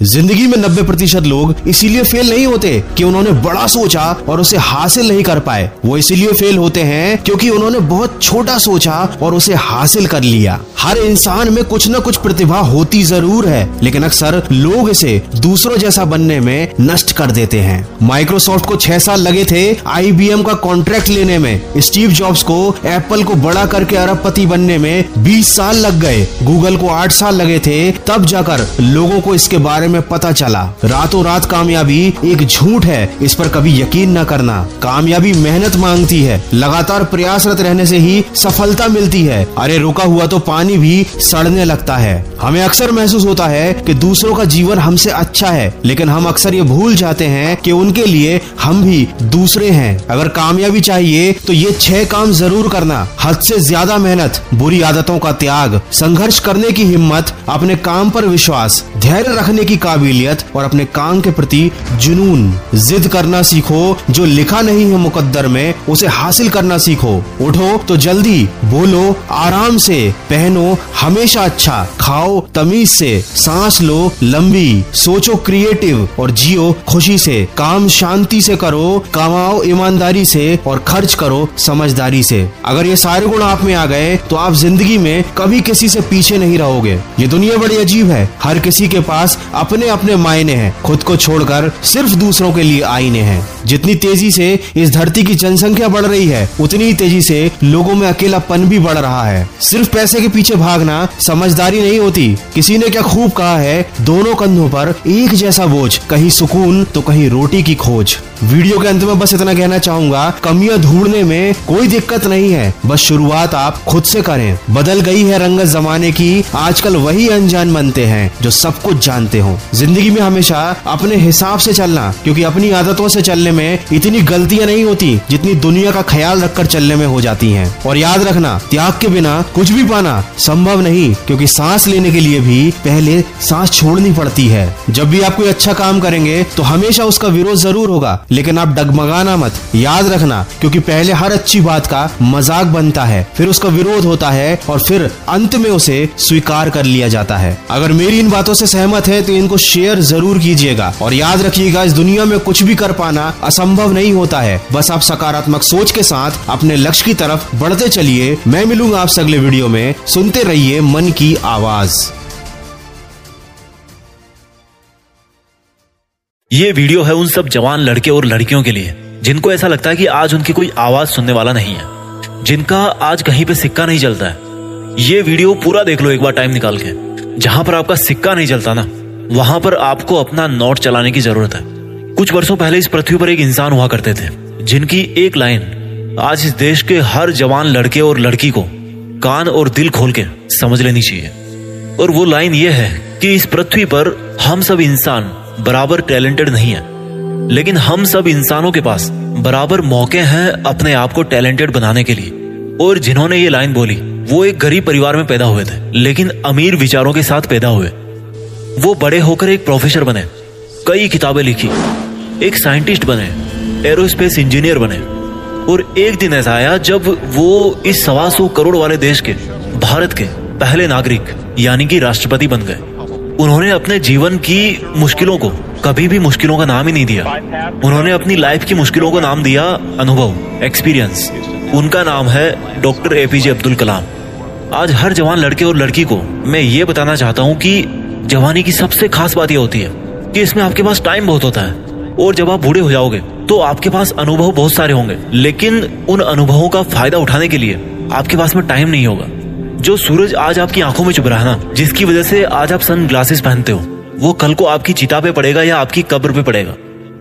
ज़िंदगी में नब्बे प्रतिशत लोग इसीलिए फेल नहीं होते कि उन्होंने बड़ा सोचा और उसे हासिल नहीं कर पाए। वो इसीलिए फेल होते हैं क्योंकि उन्होंने बहुत छोटा सोचा और उसे हासिल कर लिया। हर इंसान में कुछ न कुछ प्रतिभा होती ज़रूर है, लेकिन अक्सर लोग इसे दूसरों जैसा बनने में नष्ट कर देते हैं। माइक्रोसॉफ्ट को छह साल लगे थे आईबीएम का कॉन्ट्रैक्ट लेने में। स्टीव जॉब्स को एप्पल को बड़ा करके अरबपति बनने में 20 साल लग गए। गूगल को आठ साल लगे थे, तब जाकर लोगों को इसके बारे में पता चला, रातों रात कामयाबी एक झूठ है, इस पर कभी यकीन न करना। कामयाबी मेहनत मांगती है, लगातार प्रयासरत रहने से ही सफलता मिलती है। अरे रुका हुआ तो पानी भी सड़ने लगता है। हमें अक्सर महसूस होता है कि दूसरों का जीवन हमसे अच्छा है, लेकिन हम अक्सर ये भूल जाते हैं कि उनके लिए हम भी दूसरे हैं। अगर कामयाबी चाहिए तो ये छह काम ज़रूर करना। हद से ज़्यादा मेहनत, बुरी आदतों का त्याग, संघर्ष करने की हिम्मत, अपने काम पर विश्वास, धैर्य रखने की काबिलियत और अपने काम के प्रति जुनून। जिद करना सीखो, जो लिखा नहीं है मुकद्दर में, उसे हासिल करना सीखो। उठो तो जल्दी, बोलो, आराम से, पहनो, हमेशा अच्छा खाओ, तमीज से, सांस लो, लंबी, सोचो क्रिएटिव और जियो खुशी से। काम शांति से करो, कमाओ ईमानदारी से और खर्च करो समझदारी से। अगर ये सारे गुण आप में आ गए तो आप ज़िंदगी में कभी किसी से पीछे नहीं रहोगे। ये दुनिया बड़ी अजीब है। हर किसी के पास अपने अपने अपने मायने हैं, खुद को छोड़कर सिर्फ़ दूसरों के लिए आईने हैं। जितनी तेज़ी से इस धरती की जनसंख्या बढ़ रही है, उतनी ही तेज़ी से लोगों में अकेलापन भी बढ़ रहा है। सिर्फ़ पैसे के पीछे भागना समझदारी नहीं होती। किसी ने क्या खूब कहा है, दोनों कंधों पर एक जैसा बोझ, कहीं सुकून तो कहीं रोटी की खोज। वीडियो के अंत में बस इतना कहना चाहूँगा, कमियाँ ढूँढने में कोई दिक्कत नहीं है। बस शुरुआत आप खुद से करें। बदल गई है रंगत जमाने की, आजकल वही अनजान बनते हैं, जो सब कुछ जानते हो। ज़िंदगी में हमेशा अपने हिसाब से चलना, क्योंकि अपनी आदतों से चलने में इतनी गलतियाँ नहीं होती जितनी दुनिया का ख्याल रखकर चलने में हो जाती हैं। और याद रखना, त्याग के बिना कुछ भी पाना संभव नहीं, क्योंकि सांस लेने के लिए भी पहले सांस छोड़नी पड़ती है। जब भी आप कोई अच्छा काम करेंगे तो हमेशा उसका विरोध ज़रूर होगा, लेकिन आप डगमगाना मत। याद रखना, क्योंकि पहले हर अच्छी बात का मज़ाक बनता है, फिर उसका विरोध होता है, और फिर अंत में उसे स्वीकार कर लिया जाता है। अगर मेरी इन बातों से सहमत है तो इनको शेयर ज़रूर कीजिएगा। और याद रखिएगा, इस दुनिया में कुछ भी कर पाना असंभव नहीं होता है। बस आप सकारात्मक सोच के साथ अपने लक्ष्य की तरफ़ बढ़ते चलिए। मैं मिलूँगा आपसे अगले वीडियो में। सुनते रहिए मन की आवाज़। ये वीडियो है उन सब जवान लड़के और लड़कियों के लिए, जिनको ऐसा लगता है कि आज उनकी कोई आवाज़ सुनने वाला नहीं है, जिनका आज कहीं पे सिक्का नहीं चलता है। ये वीडियो पूरा देख लो एक बार टाइम निकाल के, जहाँ पर आपका सिक्का नहीं चलता ना। वहाँ पर आपको अपना नोट चलाने की ज़रूरत है। कुछ वर्षों पहले इस पृथ्वी पर एक इंसान हुआ करते थे, जिनकी एक लाइन, आज इस देश के हर जवान लड़के और लड़की को कान और दिल खोल के समझ लेनी चाहिए। और वो लाइन ये है कि इस पृथ्वी पर हम सब इंसान बराबर टैलेंटेड नहीं है, लेकिन हम सब इंसानों के पास बराबर मौके हैं अपने आप को टैलेंटेड बनाने के लिए। और जिन्होंने ये लाइन बोली, वो एक गरीब परिवार में पैदा हुए थे, लेकिन अमीर विचारों के साथ पैदा हुए। वो बड़े होकर एक प्रोफेसर बने, कई किताबें लिखी, एक साइंटिस्ट बने एरोस्पेस इंजीनियर बने, और एक दिन ऐसा आया जब वो इस सवा सौ करोड़ वाले देश के, भारत के पहले नागरिक, यानी कि राष्ट्रपति बन गए। उन्होंने अपने जीवन की मुश्किलों को, कभी भी मुश्किलों का नाम ही नहीं दिया। उन्होंने अपनी लाइफ की मुश्किलों को नाम दिया अनुभव एक्सपीरियंस उनका नाम है डॉक्टर एपीजे अब्दुल कलाम आज हर जवान लड़के और लड़की को मैं ये बताना चाहता हूँ कि जवानी की सबसे खास बात यह होती है कि इसमें आपके पास टाइम बहुत होता है। और जब आप बूढ़े हो जाओगे तो आपके पास अनुभव बहुत सारे होंगे। लेकिन उन अनुभवों का फ़ायदा उठाने के लिए आपके पास में टाइम नहीं होगा। जो सूरज आज आपकी आँखों में चुभ रहा है ना, जिसकी वजह से आज आप सन ग्लासेस पहनते हो, वो कल को आपकी चिता पे पड़ेगा या आपकी कब्र पे पड़ेगा।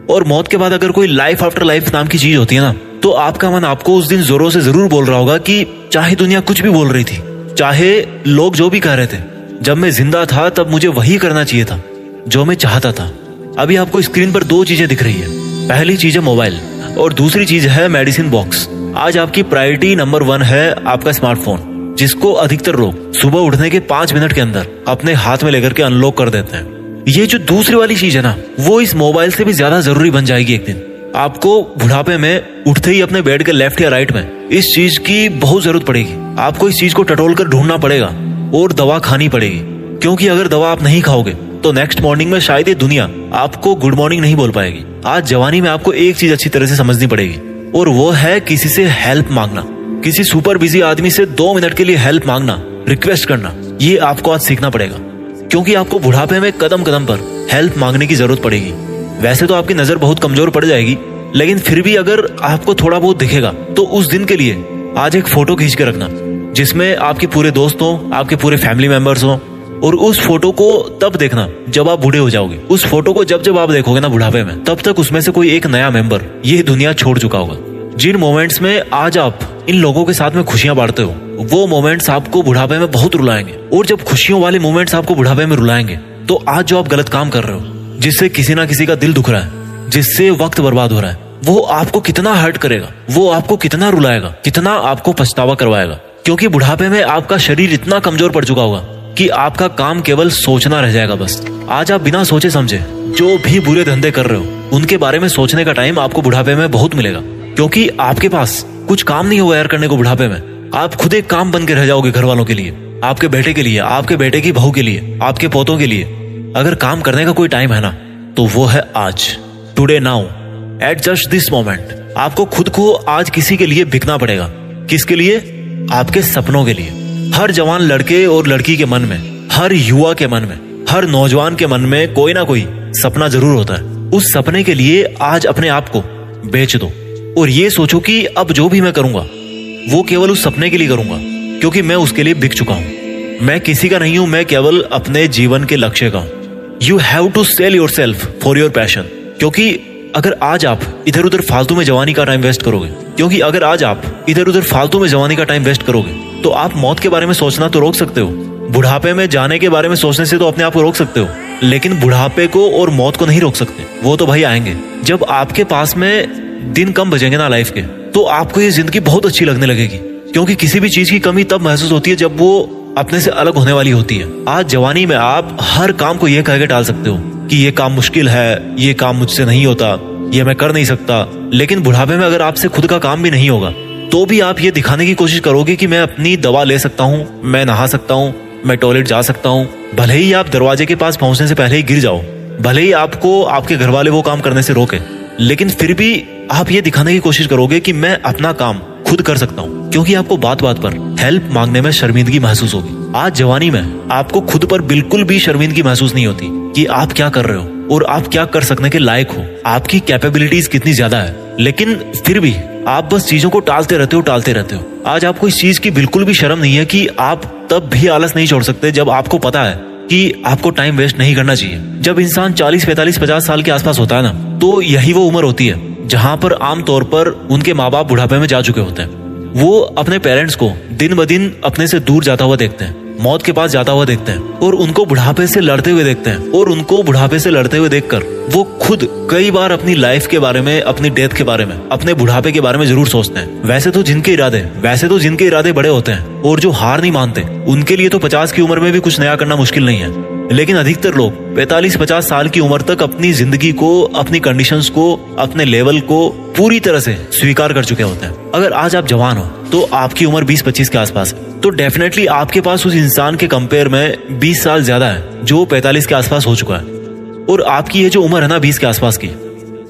और मौत के बाद अगर कोई लाइफ आफ्टर लाइफ नाम की चीज़ होती है ना तो आपका मन आपको उस दिन जोरों से ज़रूर बोल रहा होगा कि चाहे दुनिया कुछ भी बोल रही थी, चाहे लोग जो भी कह रहे थे जब मैं ज़िंदा था, तब मुझे वही करना चाहिए था, जो मैं चाहता था। अभी आपको स्क्रीन पर दो चीज़ें दिख रही है। पहली चीज़ है मोबाइल, और दूसरी चीज़ है मेडिसिन बॉक्स। आज आपकी प्रायोरिटी नंबर वन है आपका स्मार्टफ़ोन, जिसको अधिकतर लोग सुबह उठने के पाँच मिनट के अंदर अपने हाथ में लेकर के अनलॉक कर देते हैं। ये जो दूसरी वाली चीज़ है ना, वो इस मोबाइल से भी ज़्यादा ज़रूरी बन जाएगी एक दिन। आपको बुढ़ापे में उठते ही अपने बेड के लेफ़्ट या राइट में इस चीज़ की बहुत ज़रूरत पड़ेगी। आपको इस चीज़ को टटोल कर ढूंढना पड़ेगा। और दवा खानी पड़ेगी क्योंकि अगर दवा आप नहीं खाओगे तो नेक्स्ट मॉर्निंग में शायद ये दुनिया आपको गुड मॉर्निंग नहीं बोल पाएगी। आज जवानी में आपको एक चीज़ अच्छी तरह से समझनी पड़ेगी, और वो है किसी से हेल्प मांगना। किसी सुपर बिज़ी आदमी से दो मिनट के लिए हेल्प मांगना रिक्वेस्ट करना, ये आपको आज सीखना पड़ेगा। क्योंकि आपको बुढ़ापे में कदम कदम पर हेल्प मांगने की ज़रूरत पड़ेगी। वैसे तो आपकी नज़र बहुत कमज़ोर पड़ जाएगी, लेकिन फिर भी अगर आपको थोड़ा बहुत दिखेगा तो उस दिन के लिए आज एक फ़ोटो खींच के रखना। जिसमें आपके पूरे दोस्त हो, आपके पूरे फैमिली मेंबर्स हो, और उस फ़ोटो को तब देखना जब आप बूढ़े हो जाओगे। उस फ़ोटो को जब जब आप देखोगे ना बुढ़ापे में, तब तक उसमें से कोई एक नया मेंबर ये दुनिया छोड़ चुका होगा। जिन मोमेंट्स में आज आप इन लोगों के साथ में खुशियाँ बांटते हो, वो मोमेंट्स आपको बुढ़ापे में बहुत रुलाएँगे। और जब खुशियों वाले मोमेंट्स आपको बुढ़ापे में रुलाएँगे तो आज जो आप गलत काम कर रहे हो, जिससे किसी ना किसी का दिल दुख रहा है, जिससे वक्त बर्बाद हो रहा है, वो आपको कितना हर्ट करेगा, वो आपको कितना रुलाएगा, कितना आपको पछतावा करवाएगा। क्योंकि बुढ़ापे में आपका शरीर इतना कमज़ोर पड़ चुका होगा कि आपका काम केवल सोचना रह जाएगा बस। आज आप बिना सोचे समझे, जो भी बुरे धंधे कर रहे हो, उनके बारे में सोचने का टाइम आपको बुढ़ापे में बहुत मिलेगा। क्योंकि आपके पास कुछ काम नहीं होगा यार करने को बुढ़ापे में। आप खुद एक काम बन के रह जाओगे घर वालों के लिए, आपके बेटे के लिए, आपके बेटे की बहू के लिए, आपके पोतों के लिए। अगर काम करने का कोई टाइम है ना तो वो है आज today now at just this moment आपको खुद को आज किसी के लिए बिकना पड़ेगा। किसके लिए? आपके सपनों के लिए, हर जवान लड़के और लड़की के मन में, हर युवा के मन में, हर नौजवान के मन में कोई ना कोई सपना ज़रूर होता है। उस सपने के लिए आज अपने आप को बेच दो और ये सोचो कि अब जो भी मैं करूँगा, वो केवल उस सपने के लिए करूँगा, क्योंकि मैं उसके लिए बिक चुका हूँ। मैं किसी का नहीं हूँ, मैं केवल अपने जीवन के लक्ष्य का हूँ। You have to sell yourself for your passion क्योंकि अगर आज आप इधर उधर फालतू में जवानी का टाइम वेस्ट करोगे, क्योंकि अगर आज आप इधर उधर फालतू में जवानी का टाइम वेस्ट करोगे तो आप मौत के बारे में सोचना तो रोक सकते हो। बुढ़ापे में जाने के बारे में सोचने से तो अपने आप को रोक सकते हो, लेकिन बुढ़ापे को और मौत को नहीं रोक सकते। वो तो भाई आएँगे। जब आपके पास में दिन कम बचेंगे ना लाइफ के तो आपको ये ज़िंदगी बहुत अच्छी लगने लगेगी, क्योंकि किसी भी चीज़ की कमी तब महसूस होती है जब वो अपने से अलग होने वाली होती है। आज जवानी में आप हर काम को ये कह के टाल सकते हो कि ये काम मुश्किल है, ये काम मुझसे नहीं होता, ये मैं कर नहीं सकता। लेकिन बुढ़ापे में अगर आपसे खुद का काम भी नहीं होगा तो भी आप ये दिखाने की कोशिश करोगे कि मैं अपनी दवा ले सकता हूँ, मैं नहा सकता हूँ, मैं टॉयलेट जा सकता हूँ। भले ही आप दरवाजे के पास पहुँचने से पहले ही गिर जाओ, भले ही आपको आपके घर वाले वो काम करने से रोके, लेकिन फिर भी आप ये दिखाने की कोशिश करोगे कि मैं अपना काम खुद कर सकता हूँ, क्योंकि आपको बात बात पर हेल्प मांगने में शर्मिंदगी महसूस होगी। आज जवानी में आपको खुद पर बिल्कुल भी शर्मिंदगी महसूस नहीं होती। कि आप क्या कर रहे हो और आप क्या कर सकने के लायक हो। आपकी कैपेबिलिटीज कितनी ज़्यादा है। लेकिन फिर भी आप बस चीज़ों को टालते रहते हो टालते रहते हो। आज आपको इस चीज़ की बिल्कुल भी शर्म नहीं है कि आप तब भी आलस नहीं छोड़ सकते जब आपको पता है कि आपको टाइम वेस्ट नहीं करना चाहिए। जब इंसान 40, 45, 50 साल के आसपास होता है ना तो यही वो उम्र होती है जहाँ पर आमतौर पर उनके माँ बाप बुढ़ापे में जा चुके होते हैं। वो अपने पेरेंट्स को दिन ब दिन अपने से दूर जाता हुआ देखते हैं। मौत के पास जाता हुआ देखते हैं और उनको बुढ़ापे से लड़ते हुए देखते हैं और उनको बुढ़ापे से लड़ते हुए देखकर वो खुद कई बार अपनी लाइफ के बारे में, अपनी डेथ के बारे में, अपने बुढ़ापे के बारे में ज़रूर सोचते हैं। वैसे तो जिनके इरादे, वैसे तो जिनके इरादे बड़े होते हैं और जो हार नहीं मानते, उनके लिए तो पचास की उम्र में भी कुछ नया करना मुश्किल नहीं है। लेकिन अधिकतर लोग 45-50 साल की उम्र तक अपनी ज़िंदगी को, अपनी कंडीशंस को, अपने लेवल को पूरी तरह से स्वीकार कर चुके होते हैं। अगर आज आप जवान हो तो आपकी उम्र 20-25 के आसपास है। तो डेफिनेटली आपके पास उस इंसान के कंपेयर में 20 साल ज़्यादा है, जो 45 के आसपास हो चुका है। और आपकी ये जो उम्र है ना 20 के आसपास की,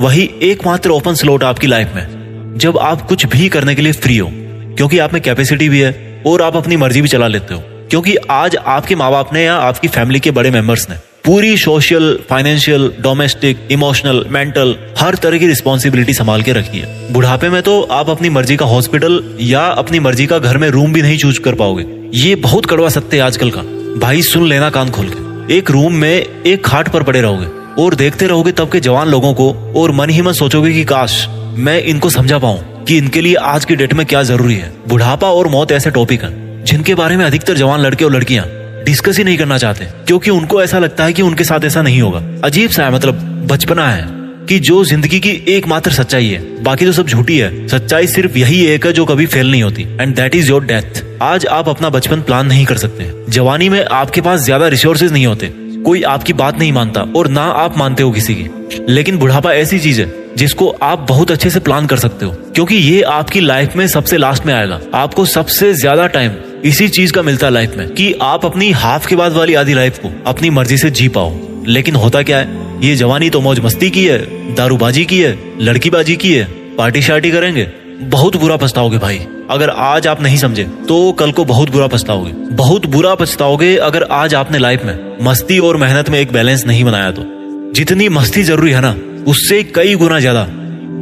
वही एकमात्र ओपन स्लॉट आपकी लाइफ में जब आप कुछ भी करने के लिए फ्री हो, क्योंकि आप में कैपेसिटी भी है, और आप अपनी मर्ज़ी भी चला लेते हो क्योंकि आज आपके माँ बाप ने या आपकी फैमिली के बड़े मेंबर्स ने पूरी social, financial, domestic, emotional, mental, हर तरह की रिस्पॉन्सिबिलिटी संभाल के रखी है। बुढ़ापे में तो आप अपनी मर्ज़ी का हॉस्पिटल या अपनी मर्ज़ी का घर में रूम भी नहीं चूज़ कर पाओगे। ये बहुत कड़वा सत्य है आजकल का। भाई, सुन लेना कान खोल के। एक रूम में एक खाट पर पड़े रहोगे और देखते रहोगे तब के जवान लोगों को और मन ही मन सोचोगे कि काश मैं इनको समझा पाऊँ कि इनके लिए आज की डेट में क्या ज़रूरी है। बुढ़ापा और मौत ऐसे टॉपिक है। जिनके बारे में अधिकतर जवान लड़के और लड़कियाँ डिस्कस ही नहीं करना चाहते, क्योंकि उनको ऐसा लगता है कि उनके साथ ऐसा नहीं होगा। अजीब सा है मतलब बचपना है कि जो ज़िंदगी की एकमात्र सच्चाई है, बाकी तो सब झूठी है, सच्चाई सिर्फ़ यही एक है जो कभी फेल नहीं होती। And that is your death आज आप अपना बचपन प्लान नहीं कर सकते। जवानी में आपके पास ज़्यादा रिसोर्सेज नहीं होते। कोई आपकी बात नहीं मानता और ना आप मानते हो किसी की। लेकिन बुढ़ापा ऐसी चीज़ है, जिसको आप बहुत अच्छे से प्लान कर सकते हो, क्योंकि ये आपकी लाइफ में सबसे लास्ट में आएगा। आपको सबसे ज़्यादा टाइम इसी चीज़ का मिलता है लाइफ में, कि आप अपनी हाफ़ के बाद वाली आधी लाइफ को अपनी मर्ज़ी से जी पाओ। लेकिन होता क्या है? ये जवानी तो मौज मस्ती की है, दारूबाजी की है, लड़कीबाजी की है पार्टी शार्टी करेंगे, बहुत बुरा पछताओगे भाई। अगर आज आप नहीं समझे तो कल को बहुत बुरा पछताओगे। बहुत बुरा पछताओगे अगर आज आपने लाइफ में मस्ती और मेहनत में एक बैलेंस नहीं बनाया तो। जितनी मस्ती ज़रूरी है ना, उससे कई गुना ज़्यादा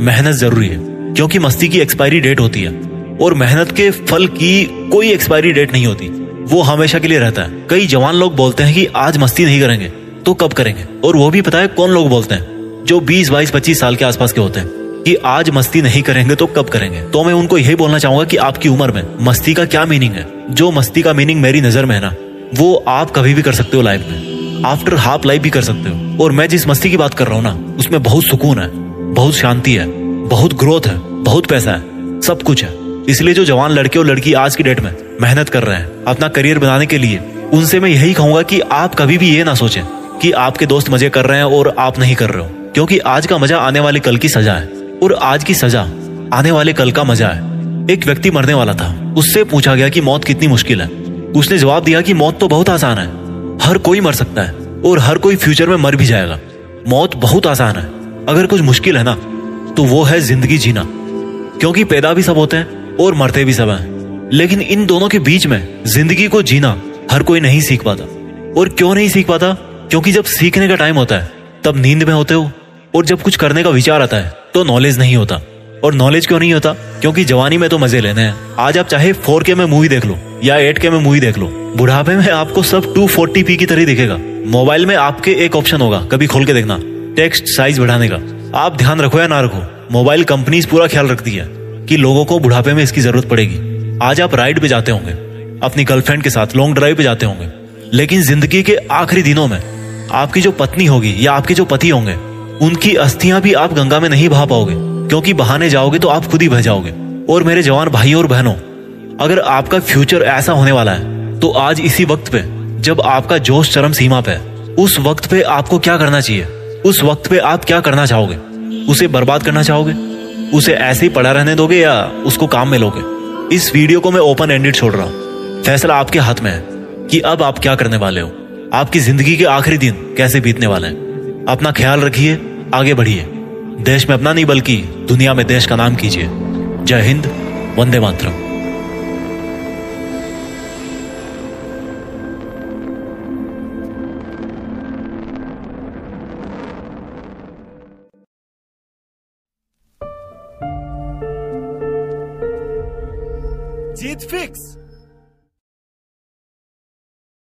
मेहनत ज़रूरी है, क्योंकि मस्ती की एक्सपायरी डेट होती है। और मेहनत के फल की कोई एक्सपायरी डेट नहीं होती। वो हमेशा के लिए रहता है। कई जवान लोग बोलते हैं कि आज मस्ती नहीं करेंगे तो कब करेंगे? और वो भी पता है कौन लोग बोलते हैं? जो 20, 22, 25 साल के आसपास के होते हैं। कि आज मस्ती नहीं करेंगे तो कब करेंगे? तो मैं उनको यही बोलना चाहूँगा कि आपकी उम्र में मस्ती का क्या मीनिंग है? जो मस्ती का मीनिंग मेरी नज़र में है ना वो आप कभी भी कर सकते हो लाइफ में। आफ्टर हाफ़ लाइफ भी कर सकते हो। और मैं जिस मस्ती की बात कर रहा हूँ ना उसमें बहुत सुकून है बहुत शांति है बहुत ग्रोथ है बहुत पैसा है सब कुछ है। इसलिए जो जवान लड़के और लड़की आज की डेट में मेहनत कर रहे हैं, अपना करियर बनाने के लिए, उनसे मैं यही कहूँगा कि आप कभी भी ये ना सोचें कि आपके दोस्त मज़े कर रहे हैं और आप नहीं कर रहे हो। क्योंकि आज का मज़ा आने वाले कल की सजा है और आज की सजा आने वाले कल का मज़ा है। एक व्यक्ति मरने वाला था, उससे पूछा गया कि मौत कितनी मुश्किल है। उसने जवाब दिया कि मौत तो बहुत आसान है, हर कोई मर सकता है और हर कोई फ्यूचर में मर भी जाएगा। मौत बहुत आसान है, अगर कुछ मुश्किल है ना तो वो है ज़िंदगी जीना। क्योंकि पैदा भी सब होते हैं और मरते भी सब हैं। लेकिन इन दोनों के बीच में ज़िंदगी को जीना हर कोई नहीं सीख पाता। और क्यों नहीं सीख पाता? क्योंकि जब सीखने का टाइम होता है, तब नींद में होते हो। और जब कुछ करने का विचार आता है तो नॉलेज नहीं होता। और नॉलेज क्यों नहीं होता? क्योंकि जवानी में तो मज़े लेने हैं। आज आप चाहे फोर के में मूवी देख लो, या एट के में मूवी देख लो, बुढ़ापे में आपको सब टू फोर्टी पी की तरह दिखेगा। मोबाइल में आपके एक ऑप्शन होगा, कभी खोल के देखना। टेक्स्ट साइज़ बढ़ाने का। आप ध्यान रखो या ना रखो मोबाइल कंपनीज़ पूरा ख्याल रखती है। कि लोगों को बुढ़ापे में इसकी ज़रूरत पड़ेगी। आज आप राइड पे जाते होंगे, अपनी गर्लफ्रेंड के साथ लॉन्ग ड्राइव पे जाते होंगे, लेकिन ज़िंदगी के आखिरी दिनों में आपकी जो पत्नी होगी या आपके जो पति होंगे, उनकी अस्थियाँ भी आप गंगा में नहीं बहा पाओगे, क्योंकि बहाने जाओगे तो आप खुद ही बह जाओगे। और मेरे जवान भाई और बहनों, अगर आपका फ्यूचर ऐसा होने वाला है तो आज इसी वक्त पे, जब आपका जोश चरम सीमा पे उस वक्त पे आपको क्या करना चाहिए? उस वक्त पे आप क्या करना चाहोगे? उसे बर्बाद करना चाहोगे? उसे ऐसे ही पड़ा रहने दोगे या उसको काम में लोगे? इस वीडियो को मैं ओपन एंडेड छोड़ रहा हूँ। फैसला आपके हाथ में है कि अब आप क्या करने वाले हो? आपकी ज़िंदगी के आखिरी दिन कैसे बीतने वाले हैं? अपना ख्याल रखिए, आगे बढ़िए। देश में अपना नहीं, बल्कि दुनिया में देश का नाम कीजिए। जय हिंद, वंदे मातरम।